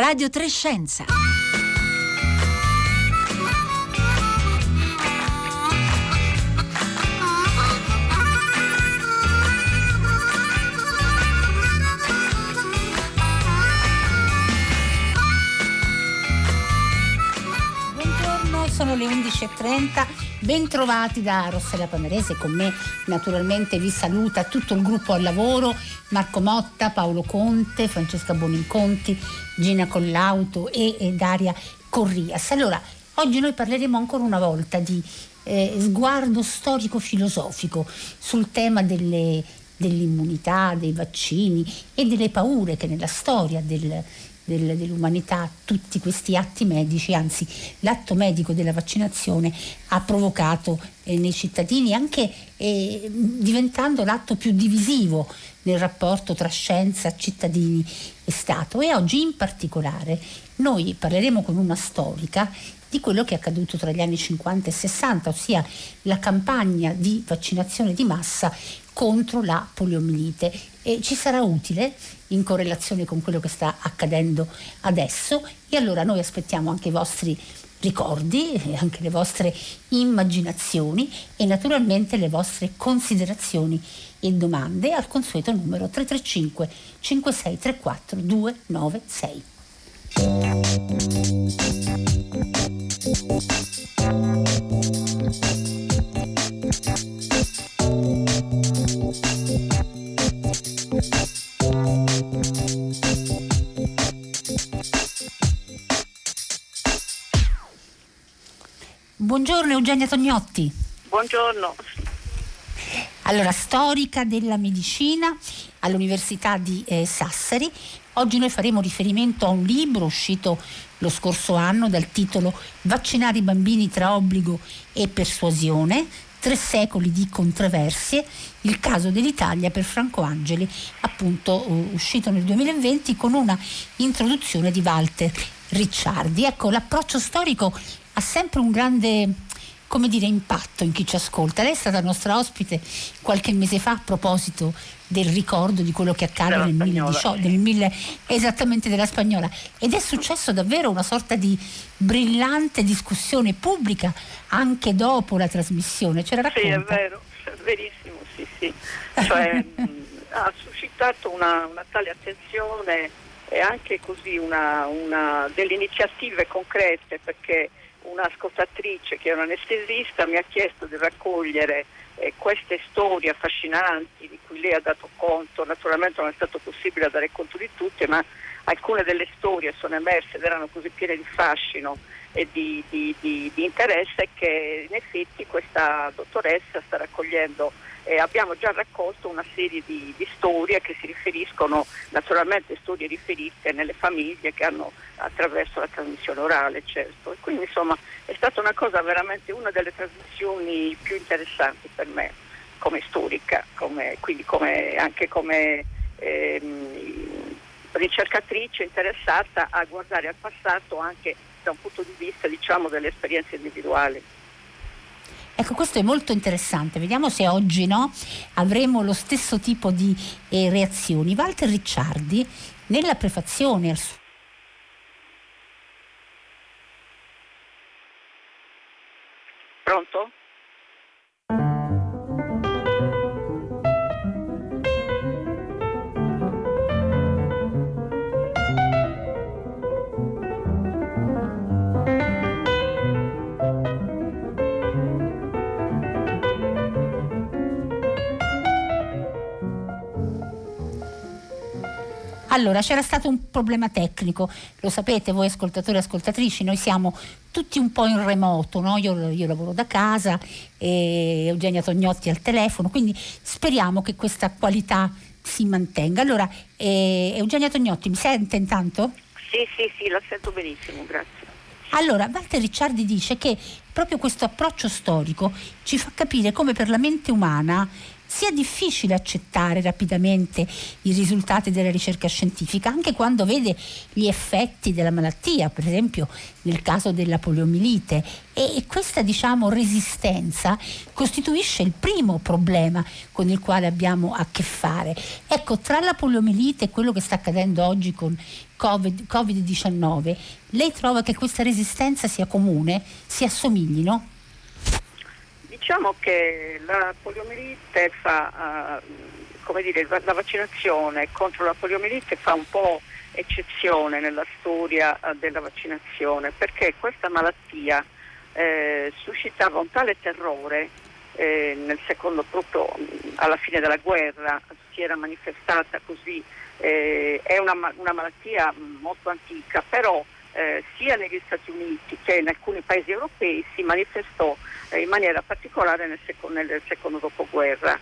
Radio Trescenza. Sono le 11.30, bentrovati da Rossella Panerese, con me naturalmente vi saluta tutto il gruppo al lavoro, Marco Motta, Paolo Conte, Francesca Boninconti, Gina Collauto e, Daria Corrias. Allora, oggi noi parleremo ancora una volta di eh, sguardo storico-filosofico sul tema delle, dell'immunità, dei vaccini e delle paure che nella storia del, del, dell'umanità tutti questi atti medici, anzi l'atto medico della vaccinazione ha provocato eh, nei cittadini anche eh, diventando l'atto più divisivo nel rapporto tra scienza, cittadini e Stato. E oggi in particolare noi parleremo con una storica di quello che è accaduto tra gli anni 50 e 60, ossia la campagna di vaccinazione di massa contro la poliomielite e ci sarà utile in correlazione con quello che sta accadendo adesso e allora noi aspettiamo anche i vostri ricordi, e anche le vostre immaginazioni e naturalmente le vostre considerazioni e domande al consueto numero 335 5634 296. Buongiorno Eugenia Tognotti. Buongiorno. Allora, storica della medicina all'Università di eh, Sassari. Oggi noi faremo riferimento a un libro uscito lo scorso anno dal titolo Vaccinare i bambini tra obbligo e persuasione, tre secoli di controversie, il caso dell'Italia per Franco Angeli, appunto uscito nel 2020 con una introduzione di Walter Ricciardi. Ecco, l'approccio storico ha sempre un grande come dire, impatto in chi ci ascolta. Lei è stata nostra ospite qualche mese fa a proposito del ricordo di quello che accade nel 2018, nel mille, esattamente della spagnola. Ed è successo davvero una sorta di brillante discussione pubblica anche dopo la trasmissione. Ce la racconta? Sì, è vero, è verissimo, sì, sì. Cioè, ha suscitato una, una, tale attenzione e anche così una, una, delle iniziative concrete perché un'ascoltatrice che è un anestesista mi ha chiesto di raccogliere eh, queste storie affascinanti di cui lei ha dato conto, naturalmente non è stato possibile dare conto di tutte, ma alcune delle storie sono emerse ed erano così piene di fascino e di, di, di, di interesse che in effetti questa dottoressa sta raccogliendo eh, abbiamo già raccolto una serie di, di, storie che si riferiscono, naturalmente storie riferite nelle famiglie che hanno attraverso la trasmissione orale, certo. E quindi insomma è stata una cosa veramente una delle trasmissioni più interessanti per me come storica, come, quindi come, anche come ehm, ricercatrice interessata a guardare al passato anche da un punto di vista diciamo, delle esperienze individuali. Ecco, questo è molto interessante. Vediamo se oggi no, avremo lo stesso tipo di eh, reazioni. Walter Ricciardi, nella prefazione al suo Pronto? Allora, c'era stato un problema tecnico, lo sapete voi ascoltatori e ascoltatrici, noi siamo tutti un po' in remoto, no? io, io, lavoro da casa, Eugenia Tognotti al telefono, quindi speriamo che questa qualità si mantenga. Allora, eh, Eugenia Tognotti, mi sente intanto? Sì, sì, sì, la sento benissimo, grazie. Allora, Walter Ricciardi dice che proprio questo approccio storico ci fa capire come per la mente umana sia difficile accettare rapidamente i risultati della ricerca scientifica, anche quando vede gli effetti della malattia, per esempio nel caso della poliomielite. E questa diciamo, resistenza costituisce il primo problema con il quale abbiamo a che fare. Ecco, tra la poliomielite e quello che sta accadendo oggi con COVID, Covid-19, lei trova che questa resistenza sia comune, si assomiglino? Diciamo che la poliomielite fa, uh, come dire, la vaccinazione contro la poliomielite fa un po' eccezione nella storia uh, della vaccinazione perché questa malattia eh, suscitava un tale terrore eh, nel secondo, proprio alla fine della guerra si era manifestata così, eh, è una, una, malattia molto antica, però eh, sia negli Stati Uniti che in alcuni paesi europei si manifestò eh, in maniera particolare nel, seco- nel secondo dopoguerra.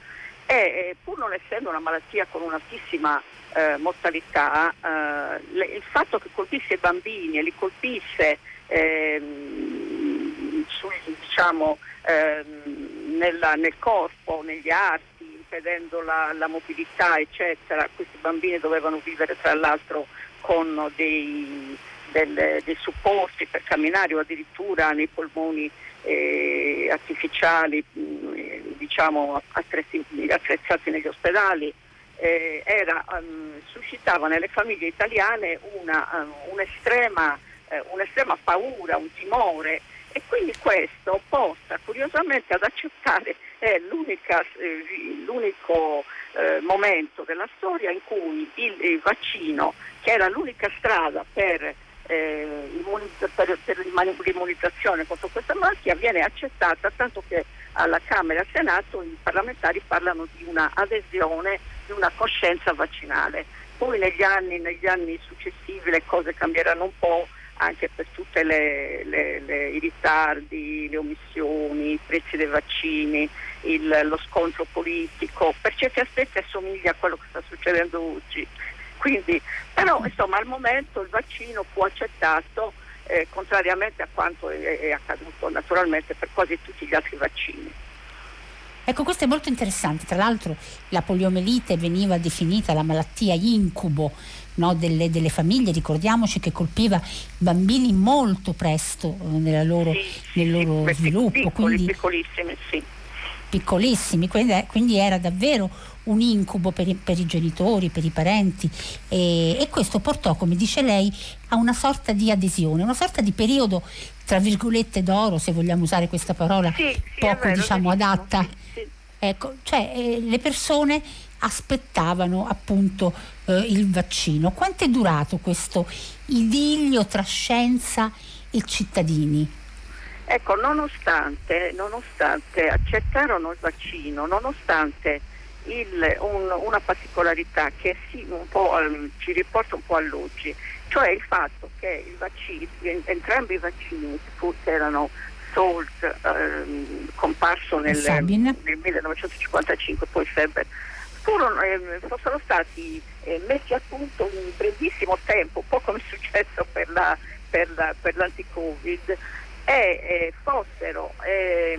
E eh, pur non essendo una malattia con un'altissima eh, mortalità, eh, le- il fatto che colpisse i bambini e li colpisse ehm, sul, diciamo, ehm, nella, nel corpo, negli arti, impedendo la, la mobilità, eccetera, questi bambini dovevano vivere tra l'altro con dei del, dei supporti per camminare o addirittura nei polmoni eh, artificiali mh, diciamo, attrezzati negli ospedali, eh, era, um, suscitava nelle famiglie italiane una, um, un'estrema, eh, un'estrema paura, un timore. E quindi questo porta curiosamente ad accettare è eh, l'unico eh, momento della storia in cui il, il, vaccino, che era l'unica strada per eh, per, per l'immunizzazione contro questa malattia viene accettata, tanto che alla Camera e al Senato i parlamentari parlano di una adesione, di una coscienza vaccinale. Poi negli anni, negli anni successivi le cose cambieranno un po' anche per tutti i ritardi, le omissioni, i prezzi dei vaccini, il, lo scontro politico, per certi aspetti assomiglia a quello che sta succedendo oggi. Quindi, però insomma al momento il vaccino fu accettato eh, contrariamente a quanto è, è accaduto naturalmente per quasi tutti gli altri vaccini. Ecco, questo è molto interessante. Tra l'altro la poliomelite veniva definita la malattia incubo no, delle, delle, famiglie, ricordiamoci che colpiva bambini molto presto eh, loro, sì, nel loro sì, sviluppo. Piccoli, quindi, piccolissimi, sì. Piccolissimi, quindi era davvero un incubo per i, per i genitori, per i parenti e, e, questo portò, come dice lei, a una sorta di adesione, una sorta di periodo tra virgolette d'oro, se vogliamo usare questa parola sì, sì, poco vero, diciamo adatta. Sì, ecco, cioè eh, le persone aspettavano appunto eh, il vaccino. Quanto è durato questo idillio tra scienza e cittadini? Ecco, nonostante, nonostante accettarono il vaccino, nonostante il, un, una particolarità che sì, um, ci riporta un po' all'oggi, cioè il fatto che il vaccino, entrambi i vaccini che erano Salt, ehm, comparso nel, nel, 1955, poi Feber, furono, eh, fossero stati eh, messi a punto in brevissimo tempo, un po' come è successo per, la, per, la, per l'anti-Covid, e eh, fossero, eh,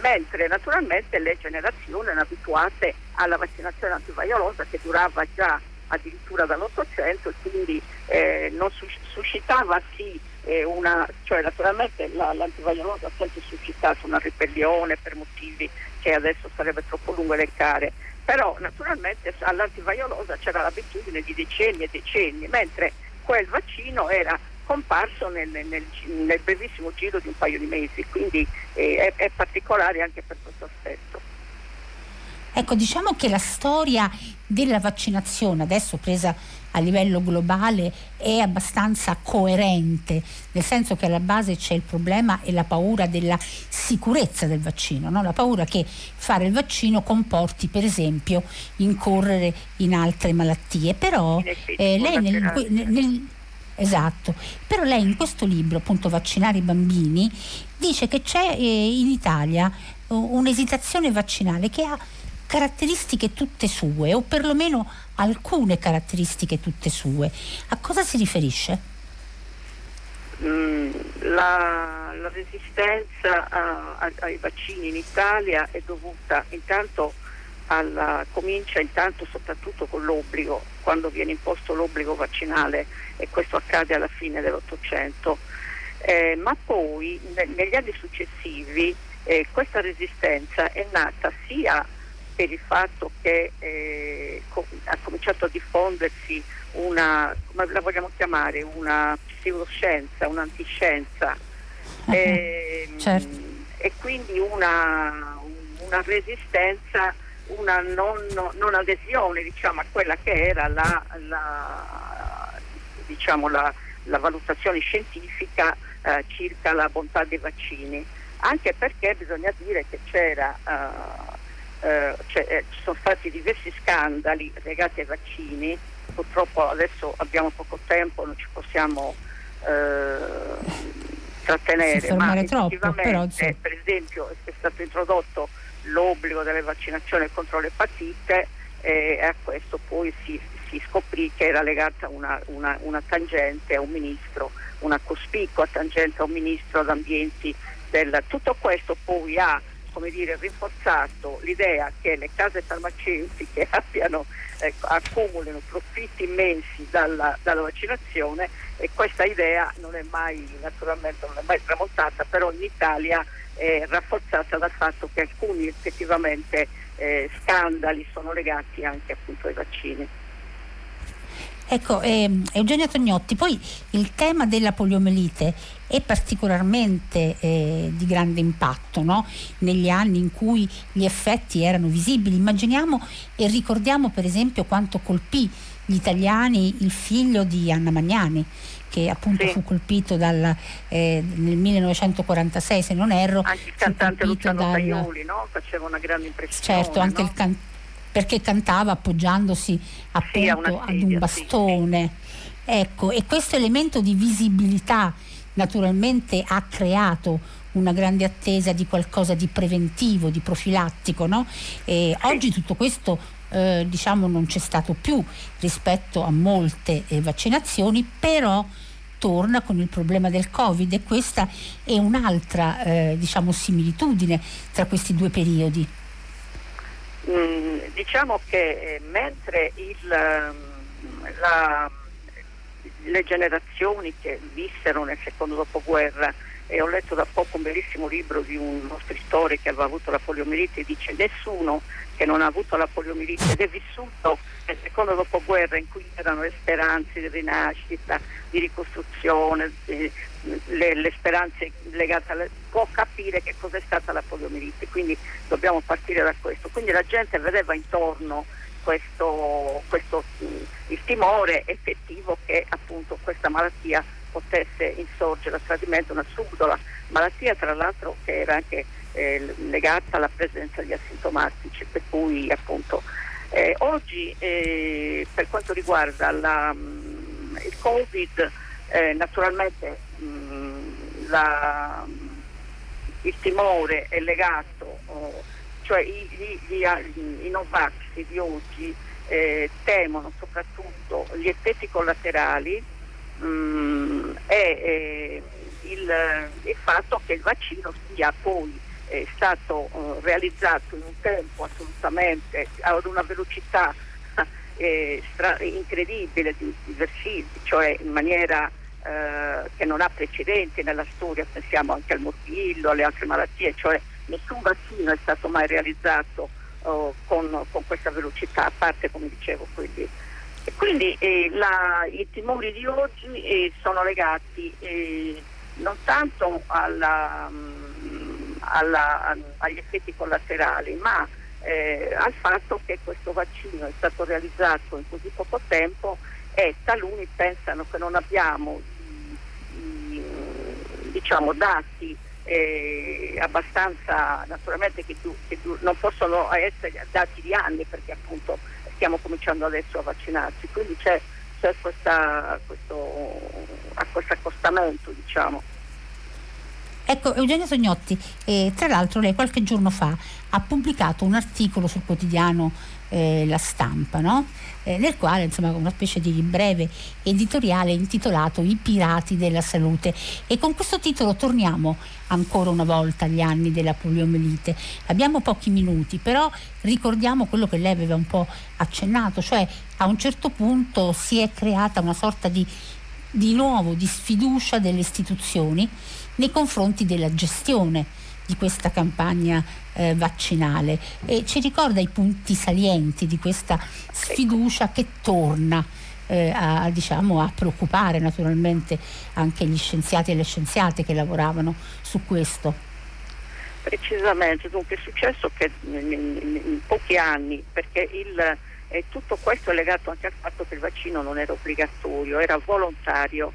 mentre naturalmente le generazioni erano abituate alla vaccinazione antivaiolosa che durava già addirittura dall'Ottocento e quindi eh, non suscitava sì eh, una, cioè naturalmente la, l'antivaiolosa ha sempre suscitato una ribellione per motivi che adesso sarebbe troppo lungo elencare, però naturalmente all'antivaiolosa c'era l'abitudine di decenni e decenni, mentre quel vaccino era comparso nel, nel, nel, brevissimo giro di un paio di mesi, quindi eh, è, è particolare anche per questo aspetto. Ecco, diciamo che la storia della vaccinazione, adesso presa a livello globale, è abbastanza coerente, nel senso che alla base c'è il problema e la paura della sicurezza del vaccino, no? la paura che fare il vaccino comporti per esempio incorrere in altre malattie. Però eh, lei nel, nel, Esatto, però lei in questo libro, appunto Vaccinare i bambini, dice che c'è eh, in Italia un'esitazione vaccinale che ha caratteristiche tutte sue, o perlomeno alcune caratteristiche tutte sue. A cosa si riferisce? Mm, la, la, resistenza a, a, ai vaccini in Italia è dovuta intanto alla, comincia intanto soprattutto con l'obbligo, quando viene imposto l'obbligo vaccinale e questo accade alla fine dell'Ottocento, eh, ma poi ne, negli anni successivi eh, questa resistenza è nata sia per il fatto che eh, co- ha cominciato a diffondersi una, come la vogliamo chiamare, una pseudoscienza, un'antiscienza uh-huh. eh, certo. e quindi una, una resistenza, una non, non, adesione diciamo, a quella che era la, la, diciamo, la, la valutazione scientifica eh, circa la bontà dei vaccini, anche perché bisogna dire che c'era... Uh, eh, cioè, eh, ci sono stati diversi scandali legati ai vaccini, purtroppo adesso abbiamo poco tempo, non ci possiamo eh, trattenere, ma troppo, però, per esempio è stato introdotto l'obbligo delle vaccinazioni contro l'epatite e a questo poi si, si scoprì che era legata una, una, una tangente a un ministro, una cospicua tangente a un ministro ad ambienti del... Tutto questo poi ha come dire, rinforzato l'idea che le case farmaceutiche abbiano, eh, accumulino profitti immensi dalla, dalla, vaccinazione e questa idea non è mai, naturalmente non è mai tramontata, però in Italia è rafforzata dal fatto che alcuni effettivamente eh, scandali sono legati anche appunto ai vaccini. Ecco, eh, Eugenia Tognotti, poi il tema della poliomelite è particolarmente eh, di grande impatto no? negli anni in cui gli effetti erano visibili. Immaginiamo e ricordiamo per esempio quanto colpì gli italiani il figlio di Anna Magnani che appunto sì. fu colpito dal, eh, nel 1946 se non erro. Anche il cantante Luciano dal... Taioli no? faceva una grande impressione. Certo, anche no? il cantante perché cantava appoggiandosi appunto sì, ad un bastone. Sì. Ecco, e questo elemento di visibilità naturalmente ha creato una grande attesa di qualcosa di preventivo, di profilattico. No? Sì. Oggi tutto questo eh, diciamo non c'è stato più rispetto a molte eh, vaccinazioni, però torna con il problema del Covid e questa è un'altra eh, diciamo, similitudine tra questi due periodi. Mm, diciamo che eh, mentre il, mm, la, le generazioni che vissero nel secondo dopoguerra e ho letto da poco un bellissimo libro di un scrittore che aveva avuto la poliomielite dice nessuno che non ha avuto la poliomielite ed è vissuto nel secondo dopoguerra in cui erano le speranze di rinascita, di ricostruzione, di, le, le, speranze legate alle... può capire che cos'è stata la poliomielite, quindi dobbiamo partire da questo. Quindi la gente vedeva intorno questo, questo il timore effettivo che appunto questa malattia potesse insorgere a tradimento, una subdola malattia tra l'altro che era anche eh, legata alla presenza di asintomatici, per cui appunto eh, oggi eh, per quanto riguarda la, mh, mm, il Covid eh, naturalmente mh, mm, la, il timore è legato, oh, cioè i, gli, gli, i Novax di oggi eh, temono soprattutto gli effetti collaterali mh, mm, e eh, il, il, fatto che il vaccino sia poi eh, stato eh, realizzato in un tempo assolutamente ad una velocità eh, stra- incredibile di, di cioè in maniera eh, che non ha precedenti nella storia, pensiamo anche al morbillo, alle altre malattie, cioè nessun vaccino è stato mai realizzato oh, con, con, questa velocità, a parte come dicevo quelli. E quindi eh, la, i timori di oggi eh, sono legati non tanto alla, mh, alla, agli effetti collaterali, ma eh, al fatto che questo vaccino è stato realizzato in così poco tempo e taluni pensano che non abbiamo i, i, diciamo, dati eh, abbastanza naturalmente che, che, non possono essere dati di anni perché appunto stiamo cominciando adesso a vaccinarci, quindi c'è, c'è questa, questo, questo accostamento diciamo. Ecco, Eugenio Sognotti, eh, tra l'altro lei qualche giorno fa ha pubblicato un articolo sul quotidiano eh, La Stampa, no? eh, nel quale insomma una specie di breve editoriale intitolato I pirati della salute e con questo titolo torniamo ancora una volta agli anni della poliomelite. Abbiamo pochi minuti, però ricordiamo quello che lei aveva un po' accennato, cioè a un certo punto si è creata una sorta di, di nuovo di sfiducia delle istituzioni nei confronti della gestione di questa campagna eh, vaccinale e ci ricorda i punti salienti di questa sfiducia che torna eh, a, diciamo, a preoccupare naturalmente anche gli scienziati e le scienziate che lavoravano su questo. Precisamente, dunque è successo che in, in, in pochi anni, perché il, eh, tutto questo è legato anche al fatto che il vaccino non era obbligatorio, era volontario.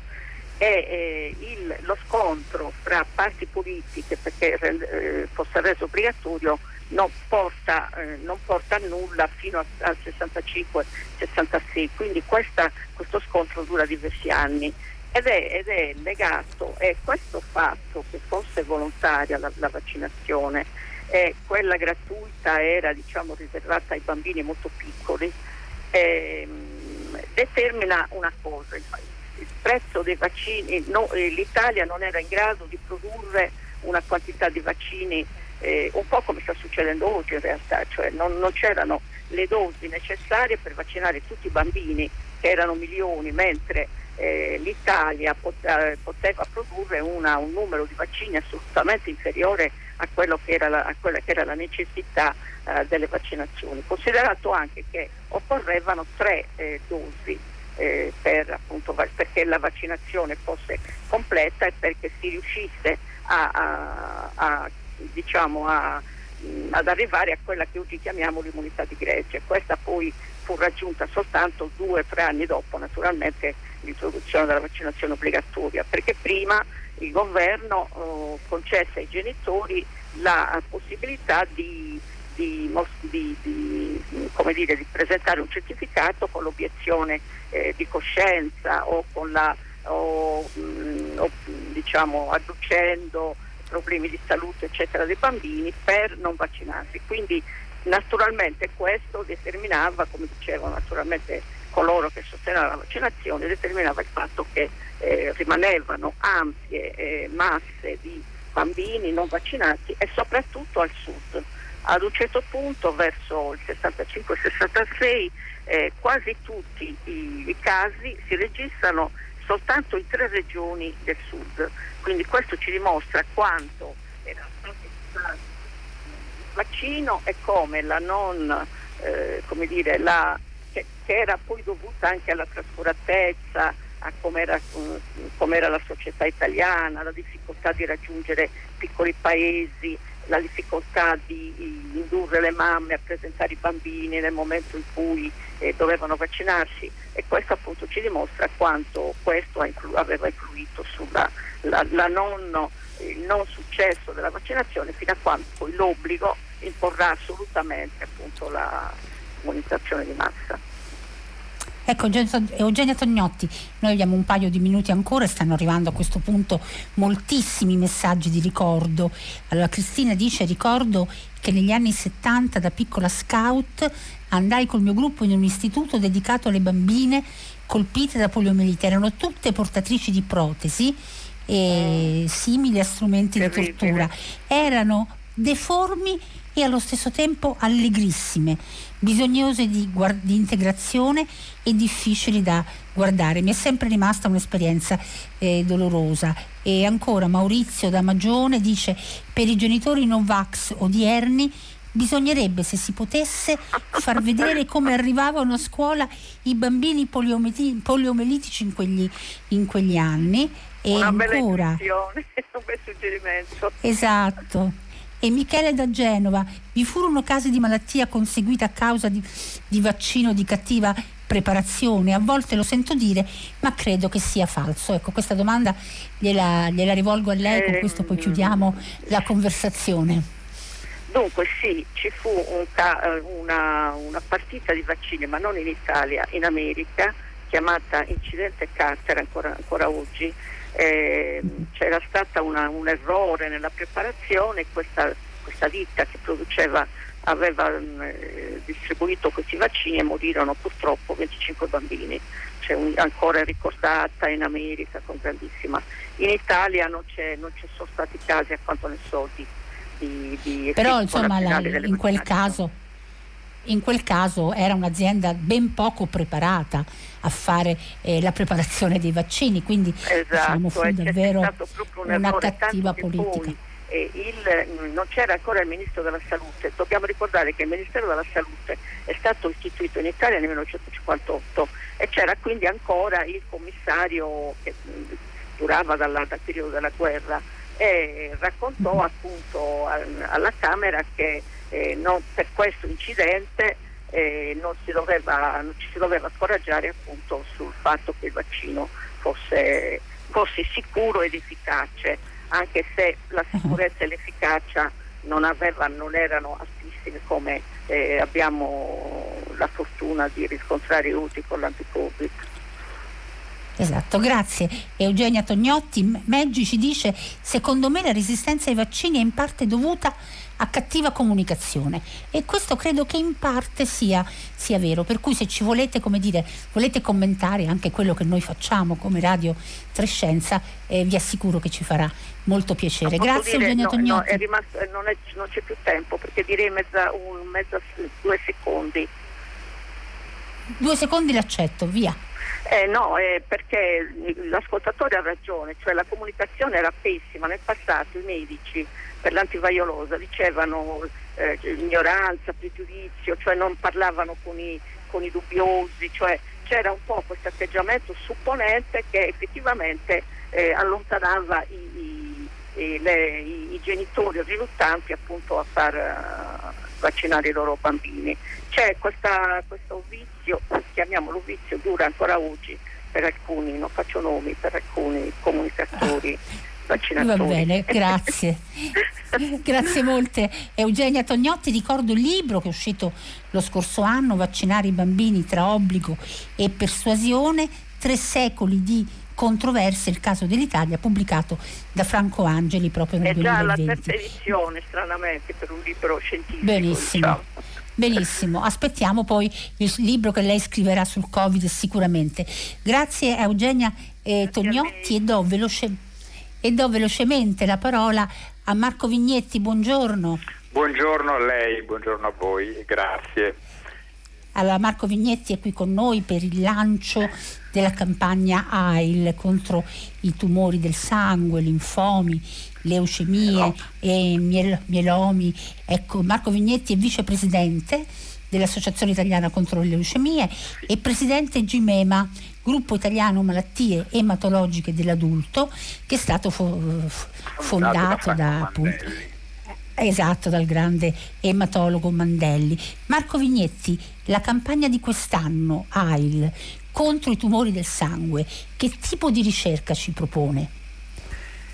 E eh, il, lo scontro fra parti politiche perché eh, fosse reso obbligatorio non porta, eh, non porta, a nulla fino a, al 65-66, quindi questa, questo scontro dura diversi anni. Ed è, ed è legato, e questo fatto che fosse volontaria la, la vaccinazione e quella gratuita era diciamo, riservata ai bambini molto piccoli, ehm, determina una cosa, il prezzo dei vaccini, no, eh, l'Italia non era in grado di produrre una quantità di vaccini eh, un po' come sta succedendo oggi in realtà, cioè non, non, c'erano le dosi necessarie per vaccinare tutti i bambini, che erano milioni, mentre eh, l'Italia pot- eh, poteva produrre una, un numero di vaccini assolutamente inferiore a, che la, a quella che era la necessità eh, delle vaccinazioni, considerato anche che occorrevano tre eh, dosi eh, per, appunto, perché la vaccinazione fosse completa e perché si riuscisse a, a, diciamo, ad arrivare a quella che oggi chiamiamo l'immunità di gregge. Questa poi fu raggiunta soltanto due o tre anni dopo naturalmente l'introduzione della vaccinazione obbligatoria, perché prima il governo eh, concesse ai genitori la possibilità di di, di, di, dire, di, presentare un certificato con l'obiezione eh, di coscienza o, la, o, mh, mm, o diciamo, adducendo problemi di salute eccetera dei bambini per non vaccinarsi. Quindi naturalmente questo determinava, come dicevano naturalmente coloro che sostenevano la vaccinazione, determinava il fatto che eh, rimanevano ampie eh, masse di bambini non vaccinati e soprattutto al sud ad un certo punto, verso il 65-66, eh, quasi tutti i, i casi si registrano soltanto in tre regioni del sud. Quindi questo ci dimostra quanto era stato vaccino e come la non, eh, come dire, la, che, che, era poi dovuta anche alla trascuratezza, a come era, come era la società italiana, la difficoltà di raggiungere piccoli paesi, la difficoltà di indurre le mamme a presentare i bambini nel momento in cui eh, dovevano vaccinarsi e questo appunto ci dimostra quanto questo influ- aveva influito sulla la, la non, il non successo della vaccinazione fino a quando poi l'obbligo imporrà assolutamente appunto la immunizzazione di massa. Ecco Eugenia Tognotti, noi abbiamo un paio di minuti ancora e stanno arrivando a questo punto moltissimi messaggi di ricordo. Allora Cristina dice ricordo che negli anni 70 da piccola scout andai col mio gruppo in un istituto dedicato alle bambine colpite da poliomielite, erano tutte portatrici di protesi e simili a strumenti di tortura. Erano deformi e allo stesso tempo allegrissime, bisognose di, guard- di integrazione e difficili da guardare. Mi è sempre rimasta un'esperienza eh, dolorosa. E ancora Maurizio da Magione dice per i genitori non vax odierni bisognerebbe, se si potesse, far vedere come arrivavano a scuola i bambini poliomelitici in quegli, in quegli anni. E Una ancora... un bel suggerimento. Esatto e Michele da Genova. Vi furono casi di malattia conseguita a causa di, di vaccino di cattiva preparazione? A volte lo sento dire, ma credo che sia falso. Ecco, questa domanda gliela, gliela rivolgo a lei, con questo poi chiudiamo la conversazione. Dunque sì, ci fu un ca- una, una, partita di vaccini, ma non in Italia, in America, chiamata Incidente Carter ancora, ancora oggi, eh, c'era stato un errore nella preparazione, questa, questa ditta che produceva aveva eh, distribuito questi vaccini e morirono purtroppo 25 bambini, c'è un, ancora ricordata in America con grandissima. In Italia non, non ci sono stati casi a quanto ne so di, di, di Però insomma la, in quel caso in quel caso era un'azienda ben poco preparata a fare eh, la preparazione dei vaccini, quindi esatto, diciamo, fu davvero un una cattiva politica. Poi, eh, il, non c'era ancora il Ministro della Salute, dobbiamo ricordare che il Ministero della Salute è stato istituito in Italia nel 1958 e c'era quindi ancora il commissario che mh, durava dalla, dal periodo della guerra e raccontò mm-hmm. appunto alla Camera che eh, non, per questo incidente eh, non, si doveva, non, ci si doveva scoraggiare appunto sul fatto che il vaccino fosse, fosse sicuro ed efficace, anche se la uh-huh. sicurezza e l'efficacia non, aveva, non erano altissime come eh, abbiamo la fortuna di riscontrare UTI con l'anti-Covid. Esatto, grazie. Eugenia Tognotti, Meggi ci dice, secondo me la resistenza ai vaccini è in parte dovuta a cattiva comunicazione e questo credo che in parte sia, sia, vero, per cui se ci volete, come dire, volete commentare anche quello che noi facciamo come Radio Trescenza, eh, vi assicuro che ci farà molto piacere. Grazie dire, Eugenia no, Tognotti. No, rimasto, non, è, non, c'è più tempo perché direi mezza, un, mezza, due secondi. Due secondi l'accetto, via. Eh no, eh, perché l'ascoltatore ha ragione, cioè la comunicazione era pessima, nel passato i medici per l'antivaiolosa dicevano eh, ignoranza, pregiudizio, cioè non parlavano con i, con i dubbiosi, cioè c'era un po' questo atteggiamento supponente che effettivamente eh, allontanava i, i, le, i, genitori riluttanti appunto a far uh, vaccinare i loro bambini. C'è questa, questo vizio, chiamiamolo vizio, dura ancora oggi per alcuni, non faccio nomi, per alcuni comunicatori. Vaccinatori. Va bene, grazie. grazie molte. Eugenia Tognotti, ricordo il libro che è uscito lo scorso anno, Vaccinare i bambini tra obbligo e persuasione, tre secoli di controverse, il caso dell'Italia, pubblicato da Franco Angeli proprio nel è 2020. È già la terza edizione, stranamente, per un libro scientifico. Benissimo. Diciamo. Benissimo, aspettiamo poi il libro che lei scriverà sul Covid sicuramente. Grazie a Eugenia eh, Tognotti e do, veloce, e do velocemente la parola a Marco Vignetti. Buongiorno. Buongiorno a lei, buongiorno a voi, grazie. Allora, Marco Vignetti è qui con noi per il lancio della campagna AIL contro i tumori del sangue, linfomi, leucemie e miel- mielomi. Ecco, Marco Vignetti è vicepresidente dell'Associazione Italiana contro le leucemie e presidente GIMEMA, Gruppo Italiano Malattie Ematologiche dell'Adulto, che è stato fo- fondato da, appunto, esatto, dal grande ematologo Mandelli. Marco Vignetti, la campagna di quest'anno AIL contro i tumori del sangue, che tipo di ricerca ci propone?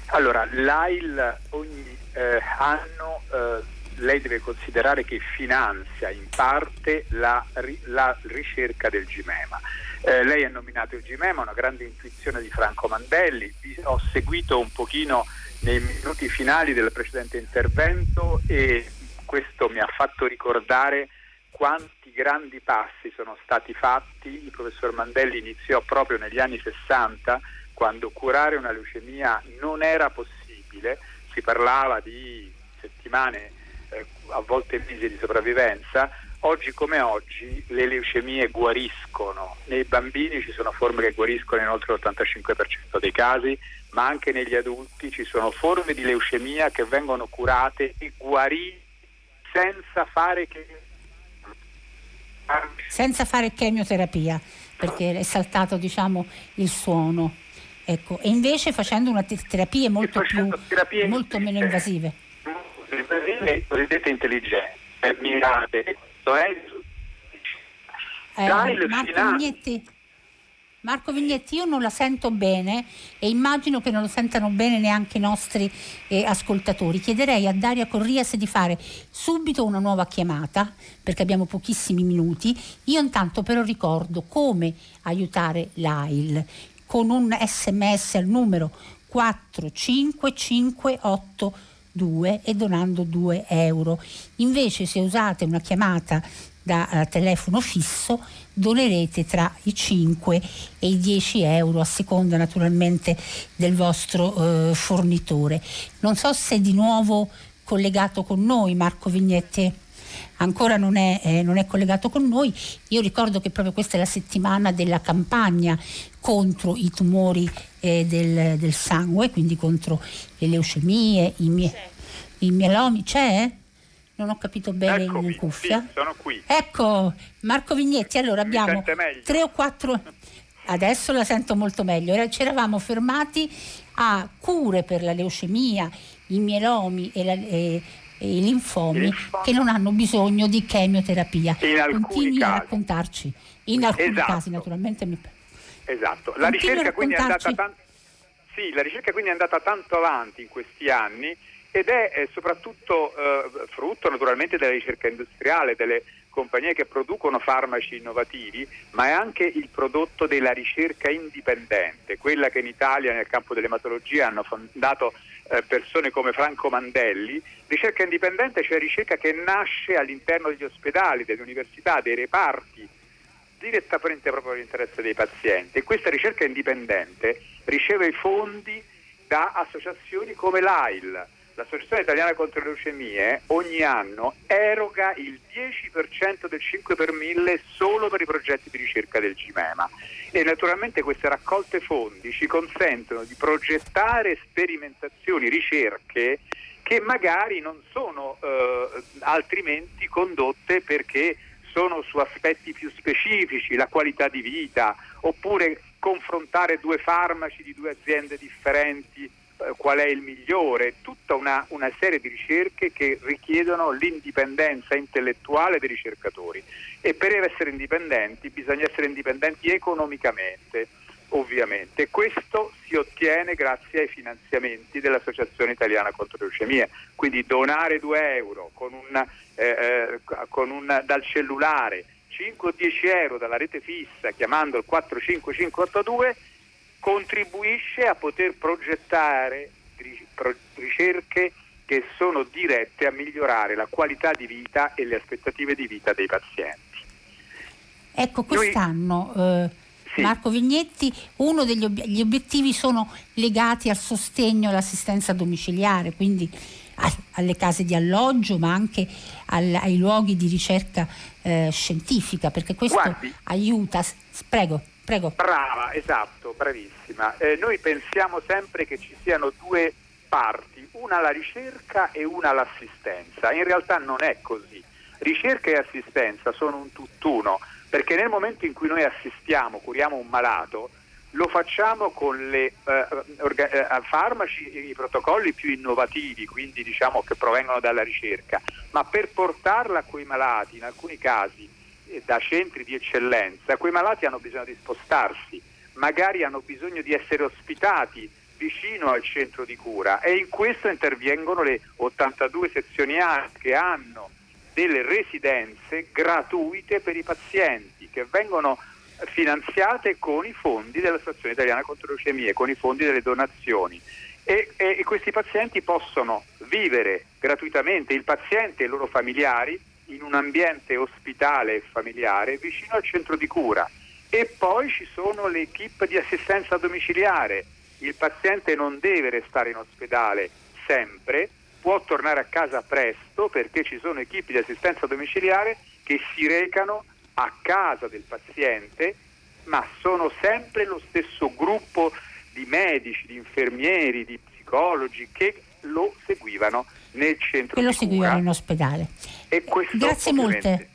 Allora, l'AIL ogni eh, anno eh, lei deve considerare che finanzia in parte la, la ricerca del GIMEMA. Eh, lei ha nominato il GIMEMA, una grande intuizione di Franco Mandelli, ho seguito un pochino nei minuti finali del precedente intervento e questo mi ha fatto ricordare quanti grandi passi sono stati fatti. Il professor Mandelli iniziò proprio negli anni 60 quando curare una leucemia non era possibile, si parlava di settimane, eh, a volte mesi di sopravvivenza. Oggi come oggi le leucemie guariscono, nei bambini ci sono forme che guariscono in oltre l'85% dei casi, ma anche negli adulti ci sono forme di leucemia che vengono curate e guarite senza fare che senza fare chemioterapia perché è saltato diciamo, il suono. Ecco. e invece facendo una terapie molto, più, molto meno invasive. Invasive cosiddette intelligenti mirate questo è eh, Marco Vignetti Marco Vignetti, io non la sento bene e immagino che non lo sentano bene neanche i nostri eh, ascoltatori. Chiederei a Daria Corrias di fare subito una nuova chiamata perché abbiamo pochissimi minuti. Io intanto però ricordo come aiutare l'AIL con un sms al numero 45582 e donando 2 euro. Invece se usate una chiamata da uh, telefono fisso donerete tra i 5 e i 10 euro a seconda naturalmente del vostro uh, fornitore. Non so se di nuovo collegato con noi Marco Vignetti ancora non è, eh, non è, collegato con noi. Io ricordo che proprio questa è la settimana della campagna contro i tumori eh, del, del, sangue, quindi contro le leucemie, i, mie, i mielomi. C'è? Non ho capito bene Eccomi, in cuffia. Sì, sono qui. Ecco, Marco Vignetti, allora abbiamo tre o quattro... Adesso la sento molto meglio. Ci eravamo fermati a cure per la leucemia, i mielomi e, la, e, e i linfomi che non hanno bisogno di chemioterapia. In Continui a raccontarci. In alcuni esatto. casi naturalmente mi... Esatto, la ricerca, quindi è andata tan- sì, la ricerca quindi è andata tanto avanti in questi anni ed è, è soprattutto eh, frutto naturalmente della ricerca industriale, delle compagnie che producono farmaci innovativi, ma è anche il prodotto della ricerca indipendente, quella che in Italia nel campo dell'ematologia hanno fondato eh, persone come Franco Mandelli. Ricerca indipendente, cioè ricerca che nasce all'interno degli ospedali, delle università, dei reparti, direttamente proprio all'interesse dei pazienti. E questa ricerca indipendente riceve fondi da associazioni come l'AIL, l'Associazione Italiana contro le Leucemie ogni anno eroga il 10% del 5 per 1000 solo per i progetti di ricerca del GIMEMA e naturalmente queste raccolte fondi ci consentono di progettare sperimentazioni, ricerche che magari non sono eh, altrimenti condotte perché sono su aspetti più specifici, la qualità di vita, oppure confrontare due farmaci di due aziende differenti eh, qual è il migliore, tutta una, una, serie di ricerche che richiedono l'indipendenza intellettuale dei ricercatori e per essere indipendenti bisogna essere indipendenti economicamente, ovviamente. Questo si ottiene grazie ai finanziamenti dell'Associazione Italiana contro le leucemie, quindi donare 2 euro con un, eh, eh, con un, dal cellulare, 5 o 10 euro dalla rete fissa chiamando il 45582 contribuisce a poter progettare ricerche che sono dirette a migliorare la qualità di vita e le aspettative di vita dei pazienti. Ecco, quest'anno eh, sì. Marco Vignetti, uno degli ob- obiettivi sono legati al sostegno all'assistenza domiciliare, quindi a- alle case di alloggio, ma anche al- ai luoghi di ricerca eh, scientifica, perché questo Guardi, aiuta. Prego. Prego. Brava, esatto, bravissima. Eh, noi pensiamo sempre che ci siano due parti, una la ricerca e una l'assistenza. In realtà non è così. Ricerca e assistenza sono un tutt'uno, perché nel momento in cui noi assistiamo, curiamo un malato, lo facciamo con le eh, orga- eh, farmaci, i protocolli più innovativi, quindi diciamo che provengono dalla ricerca, ma per portarla a quei malati, in alcuni casi, da centri di eccellenza, quei malati hanno bisogno di spostarsi, magari hanno bisogno di essere ospitati vicino al centro di cura e in questo intervengono le 82 sezioni A che hanno delle residenze gratuite per i pazienti che vengono finanziate con i fondi dell'Associazione Italiana contro le leucemie, con i fondi delle donazioni. E, e, e questi pazienti possono vivere gratuitamente, il paziente e i loro familiari, in un ambiente ospitale e familiare vicino al centro di cura. E poi ci sono le equip di assistenza domiciliare. Il paziente non deve restare in ospedale sempre, può tornare a casa presto perché ci sono equip di assistenza domiciliare che si recano a casa del paziente, ma sono sempre lo stesso gruppo di medici, di infermieri, di psicologi che lo seguivano nel centro e di lo seguivano in ospedale. E questo grazie molte.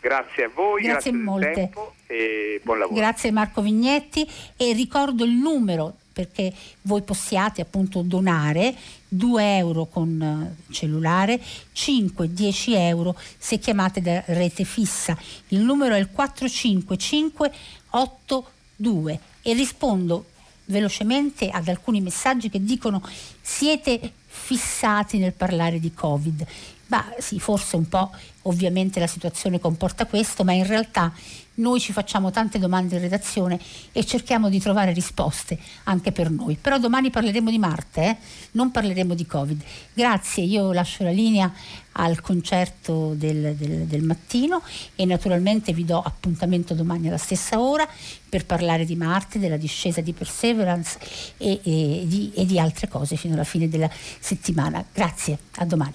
Grazie a voi, grazie, grazie molte. e buon lavoro. Grazie Marco Vignetti e ricordo il numero perché voi possiate appunto donare 2 euro con eh, cellulare, 5-10 euro se chiamate da rete fissa. Il numero è il 45582 e rispondo velocemente ad alcuni messaggi che dicono siete fissati nel parlare di Covid. Ma sì, forse un po' ovviamente la situazione comporta questo, ma in realtà noi ci facciamo tante domande in redazione e cerchiamo di trovare risposte anche per noi. Però domani parleremo di Marte, eh? non parleremo di Covid. Grazie, io lascio la linea al concerto del, del, del, mattino e naturalmente vi do appuntamento domani alla stessa ora per parlare di Marte, della discesa di Perseverance e, e, di, e di altre cose fino alla fine della settimana. Grazie, a domani.